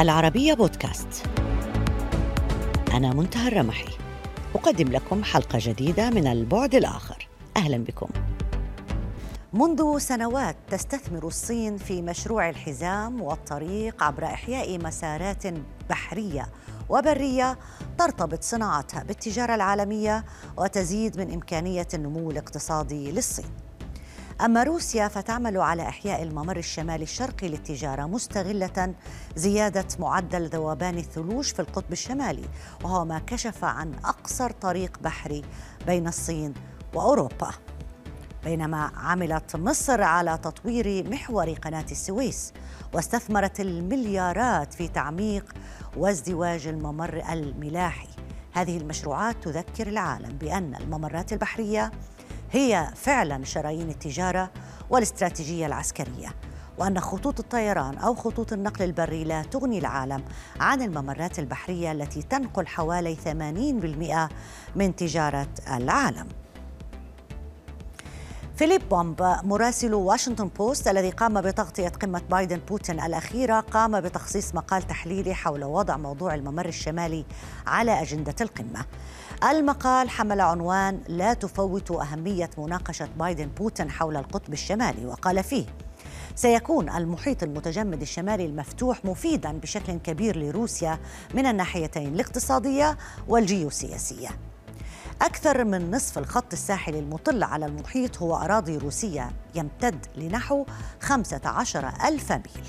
العربية بودكاست. أنا منتهى الرمحي. أقدم لكم حلقة جديدة من البعد الآخر. أهلا بكم. منذ سنوات تستثمر الصين في مشروع الحزام والطريق عبر إحياء مسارات بحرية وبرية ترتبط صناعتها بالتجارة العالمية وتزيد من إمكانية النمو الاقتصادي للصين. أما روسيا فتعمل على إحياء الممر الشمالي الشرقي للتجارة مستغلة زيادة معدل ذوبان الثلوج في القطب الشمالي وهو ما كشف عن أقصر طريق بحري بين الصين وأوروبا. بينما عملت مصر على تطوير محور قناة السويس واستثمرت المليارات في تعميق وازدواج الممر الملاحي. هذه المشروعات تذكر العالم بأن الممرات البحرية هي فعلا شرايين التجارة والاستراتيجية العسكرية وأن خطوط الطيران أو خطوط النقل البري لا تغني العالم عن الممرات البحرية التي تنقل حوالي 80% من تجارة العالم. فيليب بومب مراسل واشنطن بوست الذي قام بتغطية قمة بايدن بوتين الأخيرة قام بتخصيص مقال تحليلي حول وضع موضوع الممر الشمالي على أجندة القمة. المقال حمل عنوان لا تفوت أهمية مناقشة بايدن بوتين حول القطب الشمالي وقال فيه سيكون المحيط المتجمد الشمالي المفتوح مفيدا بشكل كبير لروسيا من الناحيتين الاقتصادية والجيوسياسية. أكثر من نصف الخط الساحلي المطل على المحيط هو أراضي روسية يمتد لنحو 15 ألف ميل.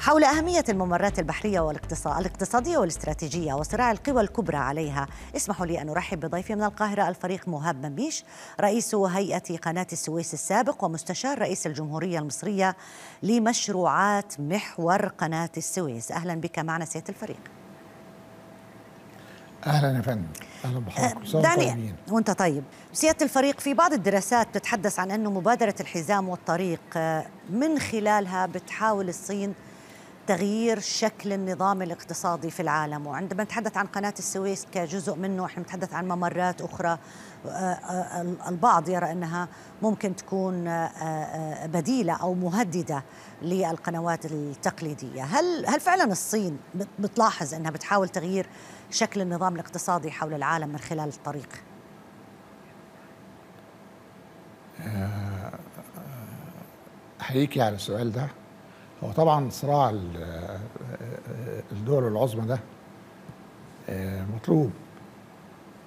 حول أهمية الممرات البحرية والاقتصادية والاستراتيجية وصراع القوى الكبرى عليها اسمحوا لي أن أرحب بضيفي من القاهرة الفريق مهاب مميش رئيس هيئة قناة السويس السابق ومستشار رئيس الجمهورية المصرية لمشروعات محور قناة السويس. أهلا بك معنا سيادة الفريق. أهلا يا فندم. أهلا بحضرتك دعني وأنت طيب. سيادة الفريق في بعض الدراسات تتحدث عن أنه مبادرة الحزام والطريق من خلالها بتحاول الصين تغيير شكل النظام الاقتصادي في العالم؟ وعندما نتحدث عن قناة السويس كجزء منه إحنا نتحدث عن ممرات أخرى البعض يرى أنها ممكن تكون بديلة أو مهددة للقنوات التقليدية. هل, هل فعلا الصين بتلاحظ أنها بتحاول تغيير شكل النظام الاقتصادي حول العالم من خلال الطريق؟ أحييكي على السؤال ده. هو طبعا صراع الدول العظمى ده مطلوب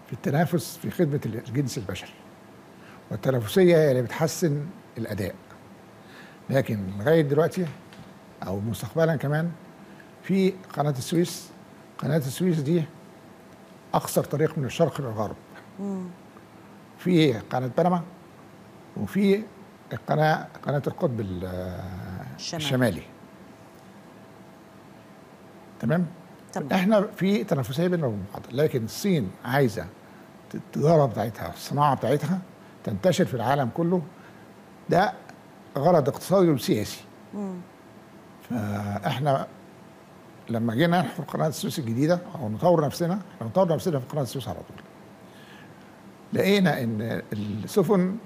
في التنافس في خدمة الجنس البشري والتنافسية هي اللي بتحسن الأداء. لكن لغاية دلوقتي أو مستقبلا كمان في قناة السويس قناة السويس دي أقصر طريق من الشرق للغرب في قناة بنما وفي القناة قناة القطب الشمالي, الشمالي. تمام؟ تمام. إحنا في تنافسية بيننا وبين بعض لكن الصين عايزة التجارة بتاعتها الصناعة بتاعتها تنتشر في العالم كله. ده غرض اقتصادي وسياسي. فاحنا لما جينا نحفر قناة السويس الجديدة أو نطور نفسنا إحنا نطور نفسنا في قناة السويس على طول. لقينا إن السفن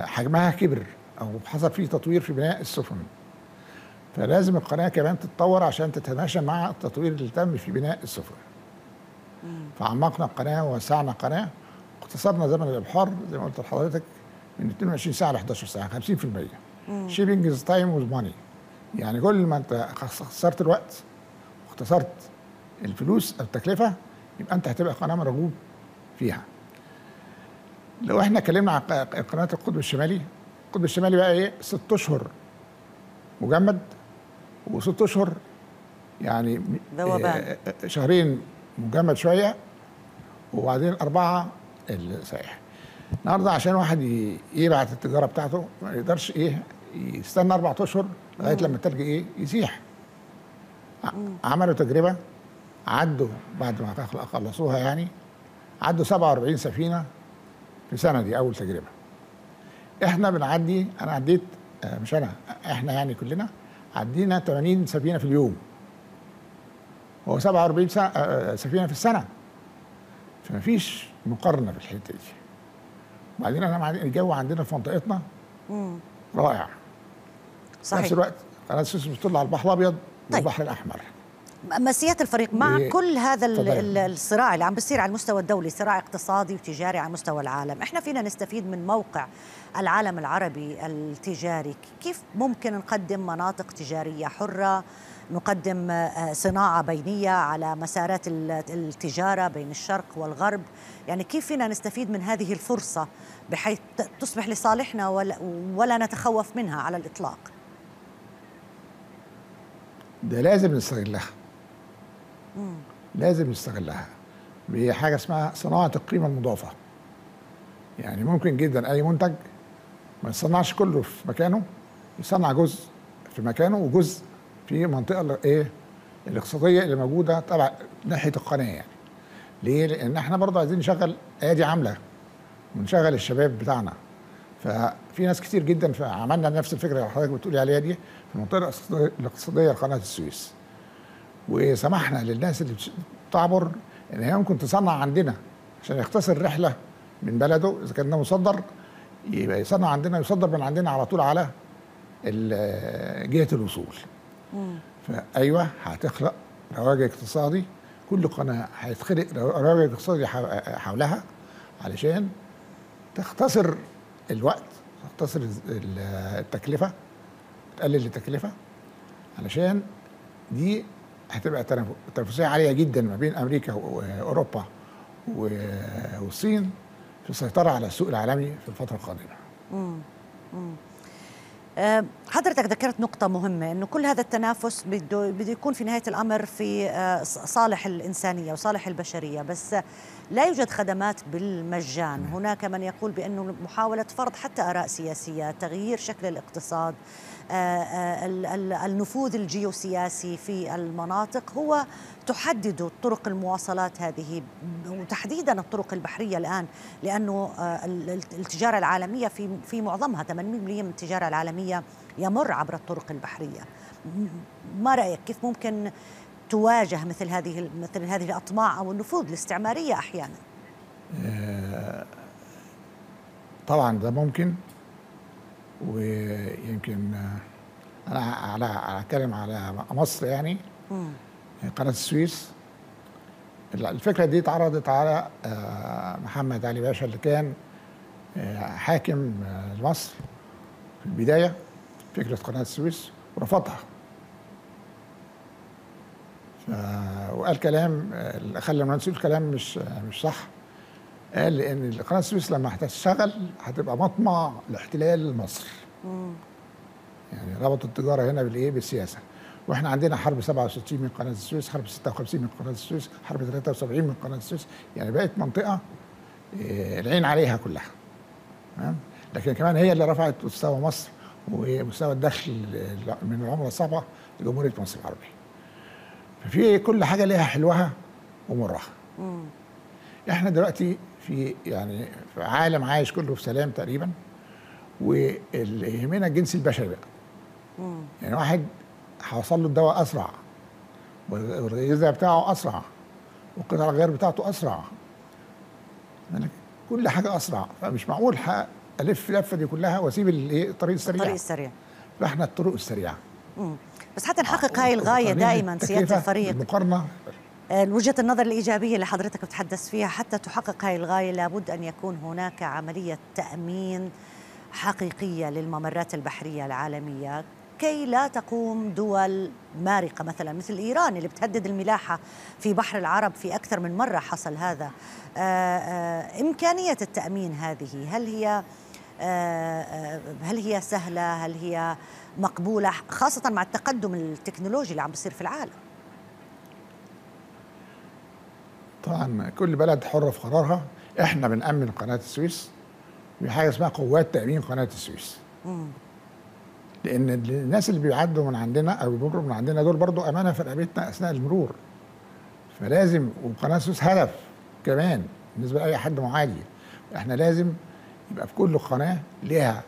حجمها كبر. أو حصل فيه تطوير في بناء السفن. فلازم القناة كمان تتطور عشان تتماشى مع التطوير اللي تم في بناء السفن. فعمقنا القناة ووسعنا القناه واختصرنا زمن الابحار زي ما قلت لحضرتك من 22 ساعة ل 11 ساعة 50% shipping is time و is money يعني كل ما انت خسرت الوقت واختصرت الفلوس أو التكلفة يبقى انت هتبقى قناة مرغوب فيها. لو إحنا اتكلمنا عن قناة القطب الشمالي القطب الشمالي بقى إيه؟ ست أشهر. مجمد وست أشهر يعني ذوبان شهرين مجمد شوية وبعدين أربعة السائح. النهارده عشان واحد يبعت التجارة بتاعته ما يقدرش إيه يستنى أربع أشهر لغاية لما التلج إيه؟ يسيح. عملوا تجربة عدوا بعد ما خلصوها يعني عدوا 47 سفينة في سنة دي أول تجربة. إحنا بنعدي أنا عديت مش انا إحنا يعني كلنا عدينا 80 سفينة في اليوم. هو 47 سفينة في السنة. فمفيش مقارنة في الحتة دي. وبعدين أنا الجو عندنا في منطقتنا رائع. صحيح في نفس الوقت قناه السويس بتطل على البحر الأبيض طيب. والبحر الأحمر. مسيات الفريق مع. كل هذا الصراع اللي عم بيصير على المستوى الدولي صراع اقتصادي وتجاري على مستوى العالم. إحنا فينا نستفيد من موقع العالم العربي التجاري. كيف ممكن نقدم مناطق تجارية حرة نقدم آه، صناعة بينية على مسارات التجارة بين الشرق والغرب؟ يعني كيف فينا نستفيد من هذه الفرصة بحيث تصبح لصالحنا ولا, ولا نتخوف منها على الإطلاق؟ ده لازم نستغلها. لازم نستغلها بحاجة اسمها صناعة القيمة المضافة. يعني ممكن جدا أي منتج ما يصنعش كله في مكانه يصنع جزء في مكانه وجزء في المنطقة إيه الاقتصادية اللي موجودة تبع ناحية القناة يعني. ليه؟ لأن إحنا برضه عايزين نشغل ايادي عاملة. ونشغل الشباب بتاعنا. ففي ناس كتير جدا فعملنا نفس الفكرة اللي حضرتك بتقولي عليها دي في المنطقة الاقتصادية لقناة السويس. وسمحنا للناس اللي بتعبر إن هي ممكن تصنع عندنا عشان يختصر رحلة من بلده. إذا كان مصدر يبقى يصنع عندنا يصدر من عندنا على طول على جهة الوصول. فأيوة هتخلق رواج اقتصادي. كل قناة هيتخلق رواج اقتصادي حولها علشان تختصر الوقت تختصر التكلفة تقلل التكلفة علشان دي هتبقى تنافسية عالية جدا ما بين أمريكا وأوروبا والصين في السيطرة على السوق العالمي في الفترة القادمة. آه، حضرتك ذكرت نقطة مهمة أنه كل هذا التنافس بده بده يكون في نهاية الأمر في آه، صالح الإنسانية وصالح البشرية بس لا يوجد خدمات بالمجان. هناك من يقول بأنه محاولة فرض حتى آراء سياسية تغيير شكل الاقتصاد النفوذ الجيوسياسي في المناطق هو تحدد طرق المواصلات هذه وتحديدا الطرق البحرية الآن لأنه آه، التجارة العالمية في في معظمها 80% من التجارة العالمية يمر عبر الطرق البحرية. ما رأيك كيف ممكن تواجه مثل هذه مثل هذه الأطماع أو النفوذ الاستعمارية أحيانا؟ آه، طبعا ده ممكن. ويمكن أنا على أتكلم على مصر يعني. قناة السويس. الفكرة دي اتعرضت على آه، محمد علي باشا اللي كان آه، حاكم آه، مصر في البداية فكرة قناة السويس ورفضها. وقال كلام خلى المهندس يقول كلام مش مش صح. قال إن قناه السويس لما هتشتغل هتبقى مطمع لاحتلال مصر. يعني ربطوا التجارة هنا بالايه بالسياسة. وإحنا عندنا حرب 67 من قناة السويس حرب 56 من قناة السويس حرب 73 من قناة السويس. يعني بقت منطقة آه، العين عليها كلها. لكن كمان هي اللي رفعت مستوى مصر ومستوى الدخل من العملة الصعبة لجمهورية مصر العربية. ففي كل حاجة ليها حلوها ومرها. إحنا دلوقتي في يعني في عالم عايش كله في سلام تقريبا واللي يهمنا الجنس البشري بقى. يعني واحد هوصل له الدواء أسرع والغذاء بتاعه أسرع والقطع الغيار بتاعته أسرع. يعني كل حاجة أسرع فمش معقول ألف اللفه دي كلها وأسيب الايه الطريق السريع. الطريق السريع. فإحنا الطرق السريعة. بس حتى نحقق هاي الغاية دائما سيادة الفريق. المقارنه آه، وجهة النظر الإيجابية اللي حضرتك بتحدث فيها حتى تحقق هاي الغاية لابد أن يكون هناك عملية تأمين حقيقية للممرات البحرية العالمية كي لا تقوم دول مارقة. مثلا مثل إيران اللي بتهدد الملاحة في بحر العرب في أكثر من مرة حصل هذا. آه، آه، إمكانية التأمين هذه هل هي هل هي سهلة؟ هل هي مقبولة؟ خاصة مع التقدم التكنولوجي اللي عم بيصير في العالم. طبعا كل بلد حره في قرارها. إحنا بنأمن قناة السويس. بحاجه اسمها قوات تأمين قناة السويس. لأن الناس اللي بيعدوا من عندنا أو بيمروا من عندنا دول برضو أمانة في رقبتنا أثناء المرور. فلازم وقناة السويس هدف كمان بالنسبة لأي حد معادي إحنا لازم يبقى في كل قناة ليها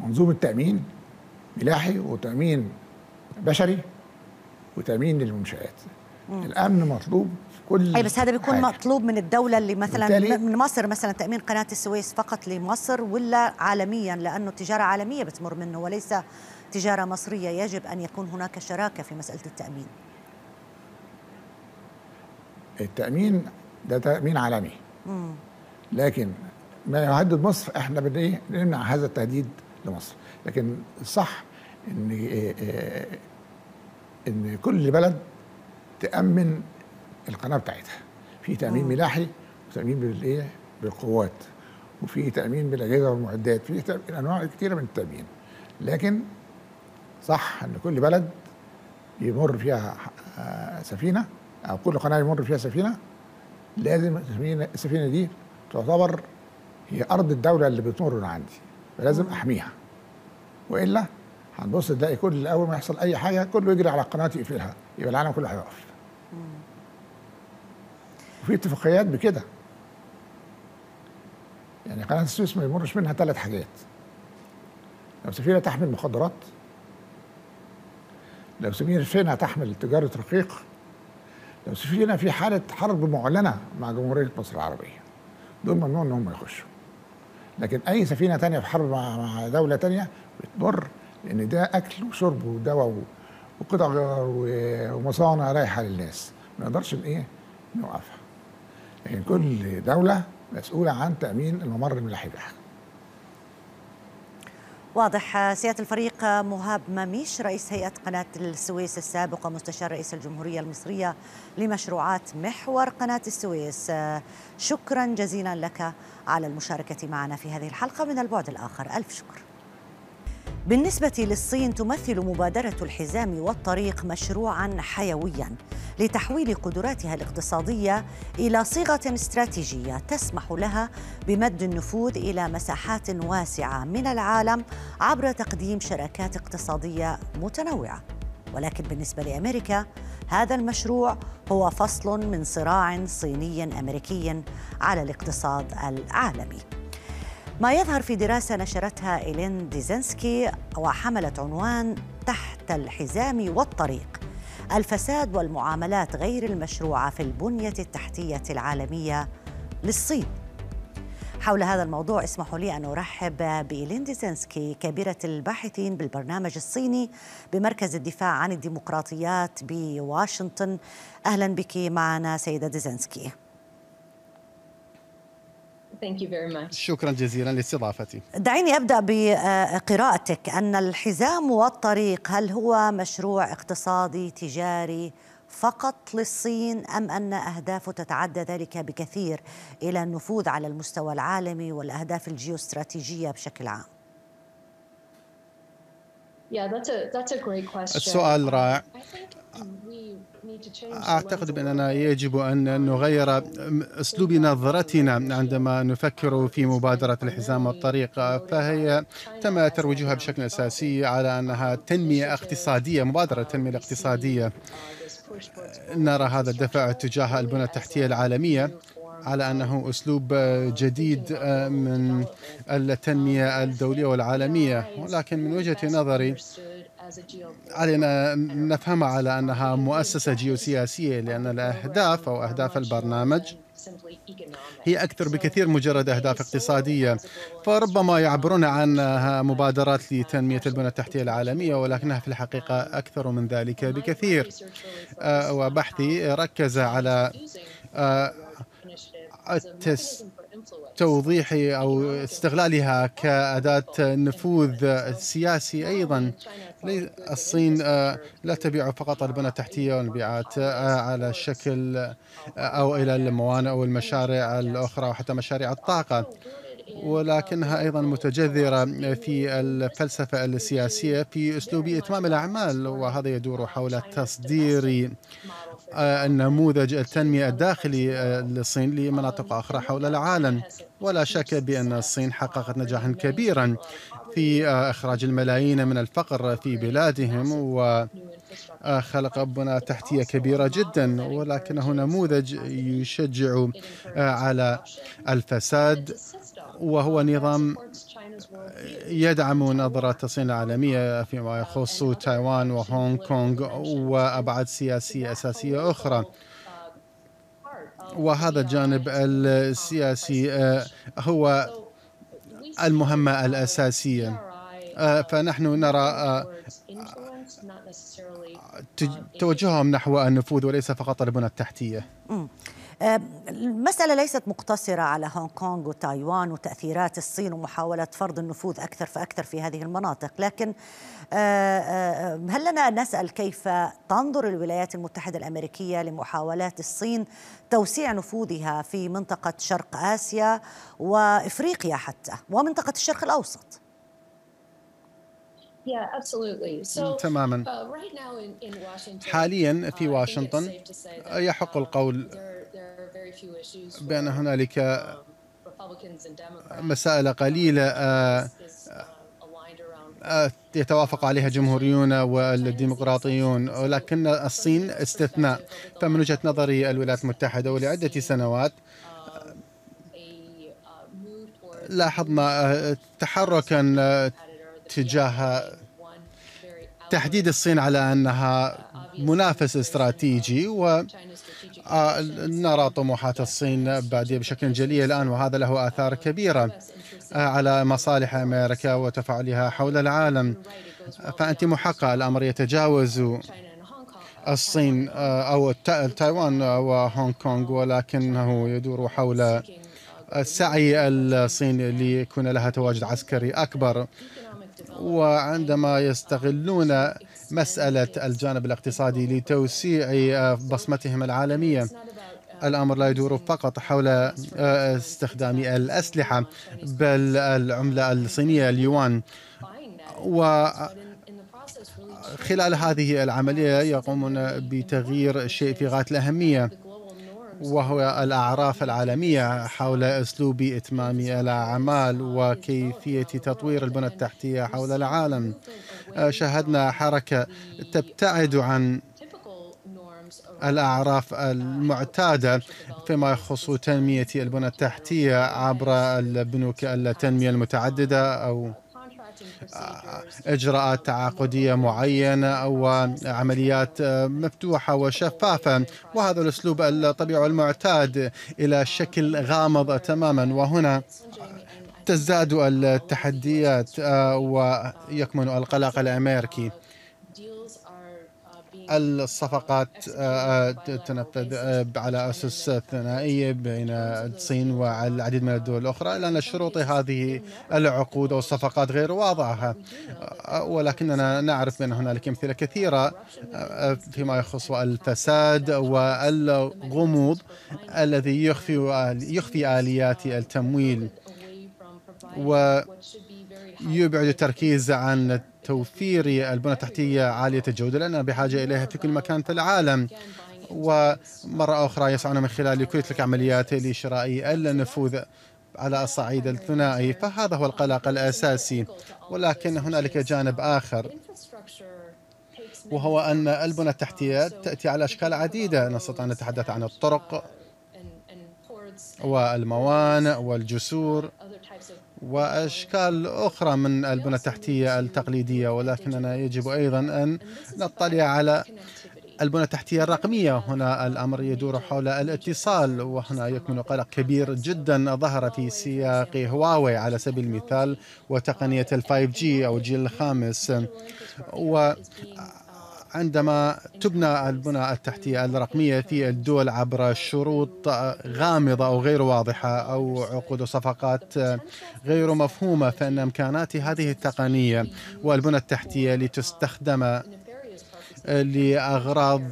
منظومة تأمين ملاحي وتأمين بشري وتأمين للمنشآت. الأمن مطلوب كل أي بس هذا بيكون حاجة. مطلوب من الدولة اللي مثلا من مصر مثلا تأمين قناة السويس فقط لمصر ولا عالميا؟ لأنه التجاره عالمية بتمر منه وليس تجارة مصرية. يجب أن يكون هناك شراكة في مسألة التأمين. التأمين ده تأمين عالمي. لكن ما يهدد مصر إحنا بن إيه؟ نمنع هذا التهديد لمصر. لكن الصح إن إيه إيه إن كل بلد تأمن القناة بتاعتها. في تأمين ملاحي وتامين بالإيه؟ بالقوات. وفي تأمين بالأجهزة والمعدات. في تأمين أنواع كثيره من التأمين. لكن صح إن كل بلد يمر فيها سفينة أو كل قناة يمر فيها سفينة لازم السفينة السفينة دي تعتبر هي أرض الدولة اللي بتمر من عندي. فلازم أحميها. وإلا هنبص تلاقي كل أول ما يحصل أي حاجة كله يجري على القناه يقفلها. يبقى العالم كله هيقف. وفي اتفاقيات بكده. يعني قناة السويس ما يمرش منها ثلاث حاجات. لو سفينة تحمل مخدرات لو سفينه تحمل تجارة رقيق لو سفينة في حالة حرب معلنة مع جمهورية مصر العربية. دول ممنوع إن هم يخشوا. لكن أي سفينة تانية في حرب مع دولة تانية بتمر لأن ده أكل وشرب ودواء وقطع غيار ومصانع رايحة للناس. ما نقدرش إيه نوقفها. لكن كل دولة مسؤولة عن تأمين الممر الملاحي بتاعها واضح سيادة الفريق مهاب ماميش رئيس هيئة قناة السويس السابق ومستشار رئيس الجمهورية المصرية لمشروعات محور قناة السويس. شكرا جزيلا لك على المشاركة معنا في هذه الحلقة. من البعد الآخر ألف شكر. بالنسبة للصين تمثل مبادرة الحزام والطريق مشروعا حيويا لتحويل قدراتها الاقتصادية إلى صيغة استراتيجية تسمح لها بمد النفوذ إلى مساحات واسعة من العالم عبر تقديم شراكات اقتصادية متنوعة. ولكن بالنسبة لأمريكا هذا المشروع هو فصل من صراع صيني أمريكي على الاقتصاد العالمي. ما يظهر في دراسة نشرتها إيلين ديزنسكي وحملت عنوان تحت الحزام والطريق. الفساد والمعاملات غير المشروعة في البنية التحتية العالمية للصين. حول هذا الموضوع اسمحوا لي أن أرحب بإيلين ديزنسكي كبيرة الباحثين بالبرنامج الصيني بمركز الدفاع عن الديمقراطيات بواشنطن. أهلا بك معنا سيدة ديزنسكي Thank you very much. شكرا جزيلا لاستضافتي دعيني أبدأ بقراءتك أن الحزام والطريق هل هو مشروع اقتصادي تجاري فقط للصين أم أن اهدافه تتعدى ذلك بكثير إلى النفوذ على المستوى العالمي والأهداف الجيوستراتيجية بشكل عام؟ Yeah, that's a that's a great question. السؤال رائع I think we need to change the أعتقد بأننا. يجب أن نغير أسلوب نظرتنا عندما نفكر في مبادرة الحزام والطريق فهي تم ترويجها بشكل أساسي على أنها تنمية اقتصادية مبادرة تنمية اقتصادية نرى هذا الدفع تجاه البنى التحتية العالمية على أنه أسلوب جديد من التنمية الدولية والعالمية. ولكن من وجهة نظري علينا نفهمها على أنها مؤسسة جيوسياسية لأن الأهداف أو أهداف البرنامج هي أكثر بكثير مجرد أهداف اقتصادية. فربما يعبرون عنها مبادرات لتنمية البنى التحتية العالمية ولكنها في الحقيقة أكثر من ذلك بكثير. آه، وبحثي ركز على آه، التس- توضيح أو استغلالها كأداة نفوذ سياسي أيضا. لي- الصين آه، لا تبيع فقط البنى التحتية والمبيعات آه، على شكل آه، أو إلى الموانئ أو المشاريع الأخرى وحتى مشاريع الطاقة. ولكنها أيضا متجذرة في الفلسفة السياسية في أسلوب إتمام الأعمال وهذا يدور حول تصدير آه، النموذج التنمية الداخلي آه، للصين لمناطق أخرى حول العالم. ولا شك بأن الصين حققت نجاحا كبيرا في آه، إخراج الملايين من الفقر في بلادهم وخلق بنى تحتية كبيرة جدا. ولكنه نموذج يشجع على الفساد وهو نظام يدعم نظرة الصين العالمية فيما يخص تايوان وهونغ كونغ وأبعاد سياسية أساسية أخرى. وهذا الجانب السياسي آه، هو المهمة الأساسية. آه، فنحن نرى آه، توجههم نحو النفوذ وليس فقط البنى التحتية. المسألة ليست مقتصرة على هونغ كونغ وتايوان وتأثيرات الصين ومحاولة فرض النفوذ أكثر فأكثر في هذه المناطق لكن هل لنا نسأل كيف تنظر الولايات المتحدة الأمريكية لمحاولات الصين توسيع نفوذها في منطقة شرق آسيا وإفريقيا حتى ومنطقة الشرق الأوسط؟ تماما. uh, حاليا في uh, واشنطن يحق uh, القول بأن هنالك مسائل قليلة يتوافق عليها جمهوريون والديمقراطيون. ولكن الصين استثناء. فمن وجهة نظري الولايات المتحدة ولعدة سنوات لاحظنا تحركا تجاه تحديد الصين على أنها منافس استراتيجي و نرى طموحات الصين بادية بشكل جلي الآن وهذا له آثار كبيرة على مصالح أمريكا وتفاعلها حول العالم. فأنت محقة الأمر يتجاوز الصين أو تايوان وهونغ كونغ ولكنه يدور حول سعي الصين ليكون لها تواجد عسكري أكبر. وعندما يستغلون مسألة الجانب الاقتصادي لتوسيع بصمتهم العالمية الأمر لا يدور فقط حول استخدام الأسلحة بل العملة الصينية اليوان. و خلال هذه العملية يقومون بتغيير شيء في غاية الأهمية. وهو الأعراف العالمية حول أسلوب إتمام الأعمال وكيفية تطوير البنى التحتية حول العالم. شاهدنا حركة تبتعد عن الأعراف المعتادة فيما يخص تنمية البنى التحتية عبر البنوك التنمية المتعددة أو إجراءات تعاقدية معينة وعمليات مفتوحة وشفافة. وهذا الأسلوب الطبيعي والمعتاد إلى شكل غامض تماما. وهنا تزداد التحديات ويكمن القلق الأمريكي. الصفقات آه، آه، تنفذ آه، على أسس ثنائية بين الصين والعديد من الدول الأخرى لأن شروط هذه العقود أو الصفقات غير واضحة. ولكننا نعرف بأن هنالك أمثلة كثيرة فيما يخص الفساد والغموض الذي يخفي يخفي آليات التمويل ويبعد التركيز عن توفير البنى التحتية عالية الجودة لأننا بحاجة إليها في كل مكان في العالم. ومرة أخرى يسعون من خلال كل تلك العمليات لشراء النفوذ على الصعيد الثنائي فهذا هو القلق الأساسي. ولكن هنالك جانب آخر وهو أن البنى التحتية تأتي على أشكال عديدة. نستطيع أن نتحدث عن الطرق والموانئ والجسور. وأشكال أخرى من البنى التحتية التقليدية ولكننا يجب أيضا أن نطلع على البنى التحتية الرقمية. هنا الأمر يدور حول الاتصال وهنا يكمن قلق كبير جدا ظهر في سياق هواوي على سبيل المثال وتقنية ال five G أو الجيل الخامس و عندما تبنى البنى التحتية الرقمية في الدول عبر شروط غامضة أو غير واضحة أو عقود صفقات غير مفهومة فإن إمكانات هذه التقنية والبنى التحتية لتستخدم لأغراض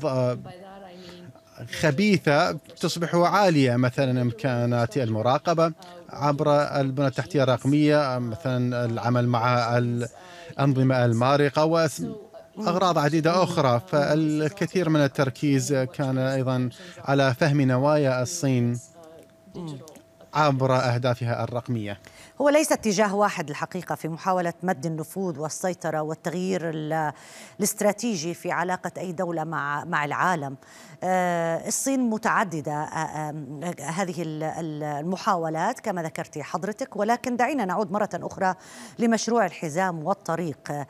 خبيثة تصبح عالية. مثلا إمكانات المراقبة عبر البنى التحتية الرقمية مثلا العمل مع الأنظمة المارقة أغراض عديدة أخرى فالكثير من التركيز كان أيضا على فهم نوايا الصين عبر أهدافها الرقمية. هو ليس اتجاه واحد الحقيقة في محاولة مد النفوذ والسيطرة والتغيير الاستراتيجي في علاقة أي دولة مع مع العالم. آه، الصين متعددة آه، آه، هذه المحاولات كما ذكرت حضرتك ولكن دعينا نعود مرة أخرى لمشروع الحزام والطريق.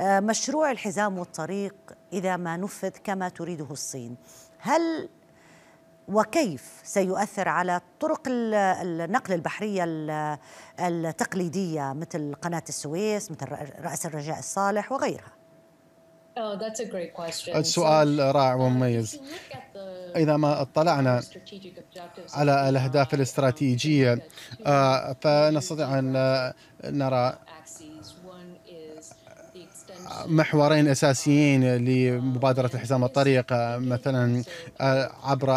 مشروع الحزام والطريق إذا ما نفذ كما تريده الصين هل وكيف سيؤثر على طرق النقل البحرية التقليدية مثل قناة السويس مثل رأس الرجاء الصالح وغيرها؟ Oh, السؤال رائع ومميز. إذا ما اطلعنا على الأهداف الاستراتيجية آه، فنستطيع أن نرى محورين أساسيين لمبادرة الحزام الطريق مثلا آه، عبر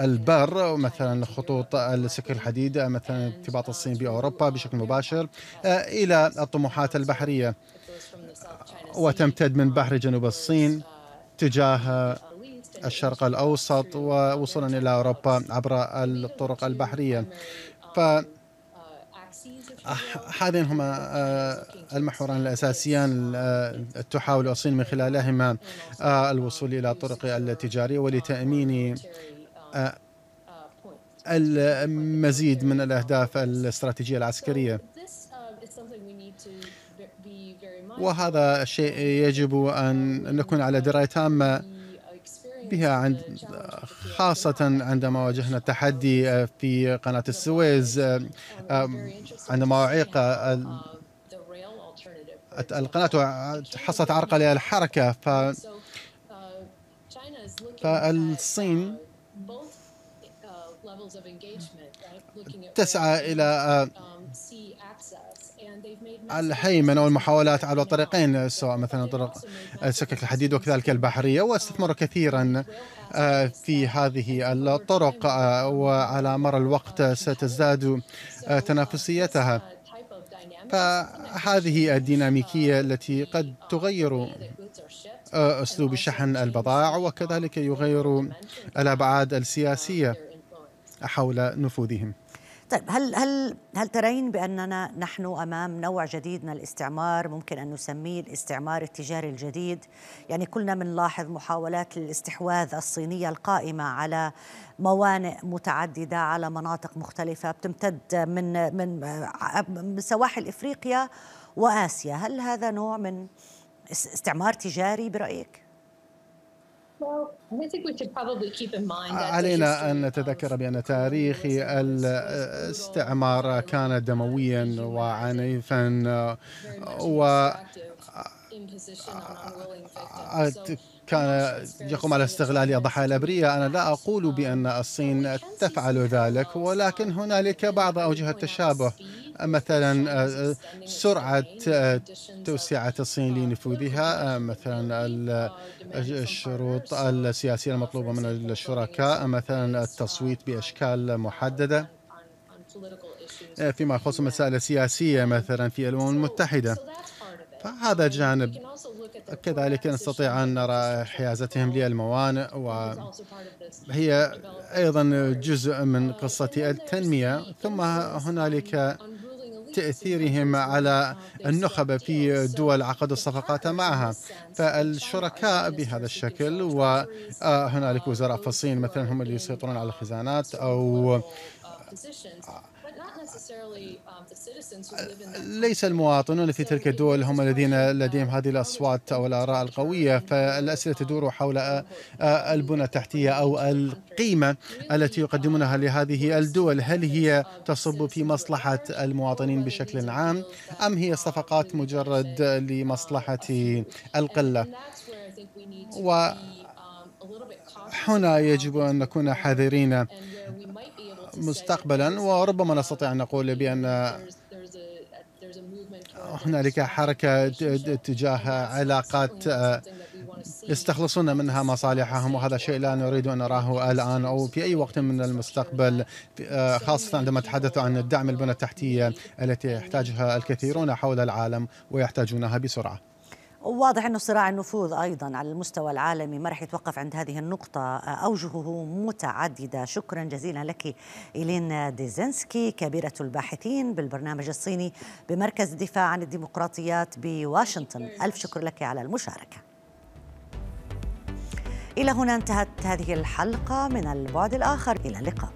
البر مثلا خطوط السكك الحديد مثلا ارتباط الصين بأوروبا بشكل مباشر آه، إلى الطموحات البحرية. وتمتد من بحر جنوب الصين تجاه الشرق الأوسط ووصولا إلى أوروبا عبر الطرق البحرية. ف هذين هما آه، المحوران الأساسيان آه، تحاول الصين من خلالهما آه، الوصول إلى الطرق التجارية ولتأمين المزيد من الأهداف الاستراتيجية العسكرية. وهذا الشيء يجب أن نكون على دراية تامة. بها عند خاصة عندما واجهنا التحدي في قناة السويس عندما أعيق القناة حصلت عرقلة الحركة ف فالصين تسعى إلى الهيمنة والمحاولات على الطريقين سواء مثلا طرق سكك الحديد وكذلك البحرية واستثمروا كثيرا آه، في هذه الطرق آه، وعلى مر الوقت ستزداد آه، تنافسيتها. فهذه الديناميكية التي قد تغير أسلوب شحن البضائع وكذلك يغير الأبعاد السياسية حول نفوذهم. طيب هل هل هل ترين بأننا نحن أمام نوع جديد من الاستعمار؟ ممكن أن نسميه الاستعمار التجاري الجديد. يعني كلنا بنلاحظ محاولات الاستحواذ الصينية القائمة على موانئ متعددة على مناطق مختلفة بتمتد من من سواحل إفريقيا وآسيا. هل هذا نوع من استعمار تجاري برأيك؟ علينا أن نتذكر بأن تاريخ الاستعمار كان دمويا وعنيفا و كان يقوم على استغلال الضحايا الأبرية أنا لا أقول بأن الصين تفعل ذلك ولكن هنالك بعض أوجه التشابه مثلا آه، سرعة آه، توسعة الصين لنفوذها آه، مثلا الشروط السياسية المطلوبة من الشركاء مثلا التصويت بأشكال محددة فيما يخص المسائل السياسية مثلا في الأمم المتحدة. فهذا جانب. كذلك نستطيع أن نرى حيازتهم للموانئ وهي أيضا جزء من قصة التنمية. ثم هنالك تأثيرهم على النخب في دول عقد الصفقات معها. فالشركاء بهذا الشكل وهنالك وزراء في الصين مثلا هم اللي يسيطرون على الخزانات أو ليس المواطنون في تلك الدول هم الذين لديهم هذه الأصوات أو الآراء القوية فالأسئلة تدور حول البنى التحتية أو القيمة التي يقدمونها لهذه الدول. هل هي تصب في مصلحة المواطنين بشكل عام أم هي صفقات مجرد لمصلحة القلة؟ و هنا يجب أن نكون حذرين. مستقبلا وربما نستطيع أن نقول بأن هنالك حركة تجاه علاقات آه، يستخلصون منها مصالحهم وهذا شيء لا نريد أن نراه الآن أو في أي وقت من المستقبل آه، خاصة عندما تحدثوا عن الدعم البنى التحتية التي يحتاجها الكثيرون حول العالم ويحتاجونها بسرعة. واضح أنه صراع النفوذ أيضا على المستوى العالمي ما رح يتوقف عند هذه النقطة. أوجهه متعددة. شكرا جزيلا لك إيلين ديزنسكي كبيرة الباحثين بالبرنامج الصيني بمركز الدفاع عن الديمقراطيات بواشنطن. ألف شكر لك على المشاركة. إلى هنا انتهت هذه الحلقة من البعد الآخر. إلى اللقاء.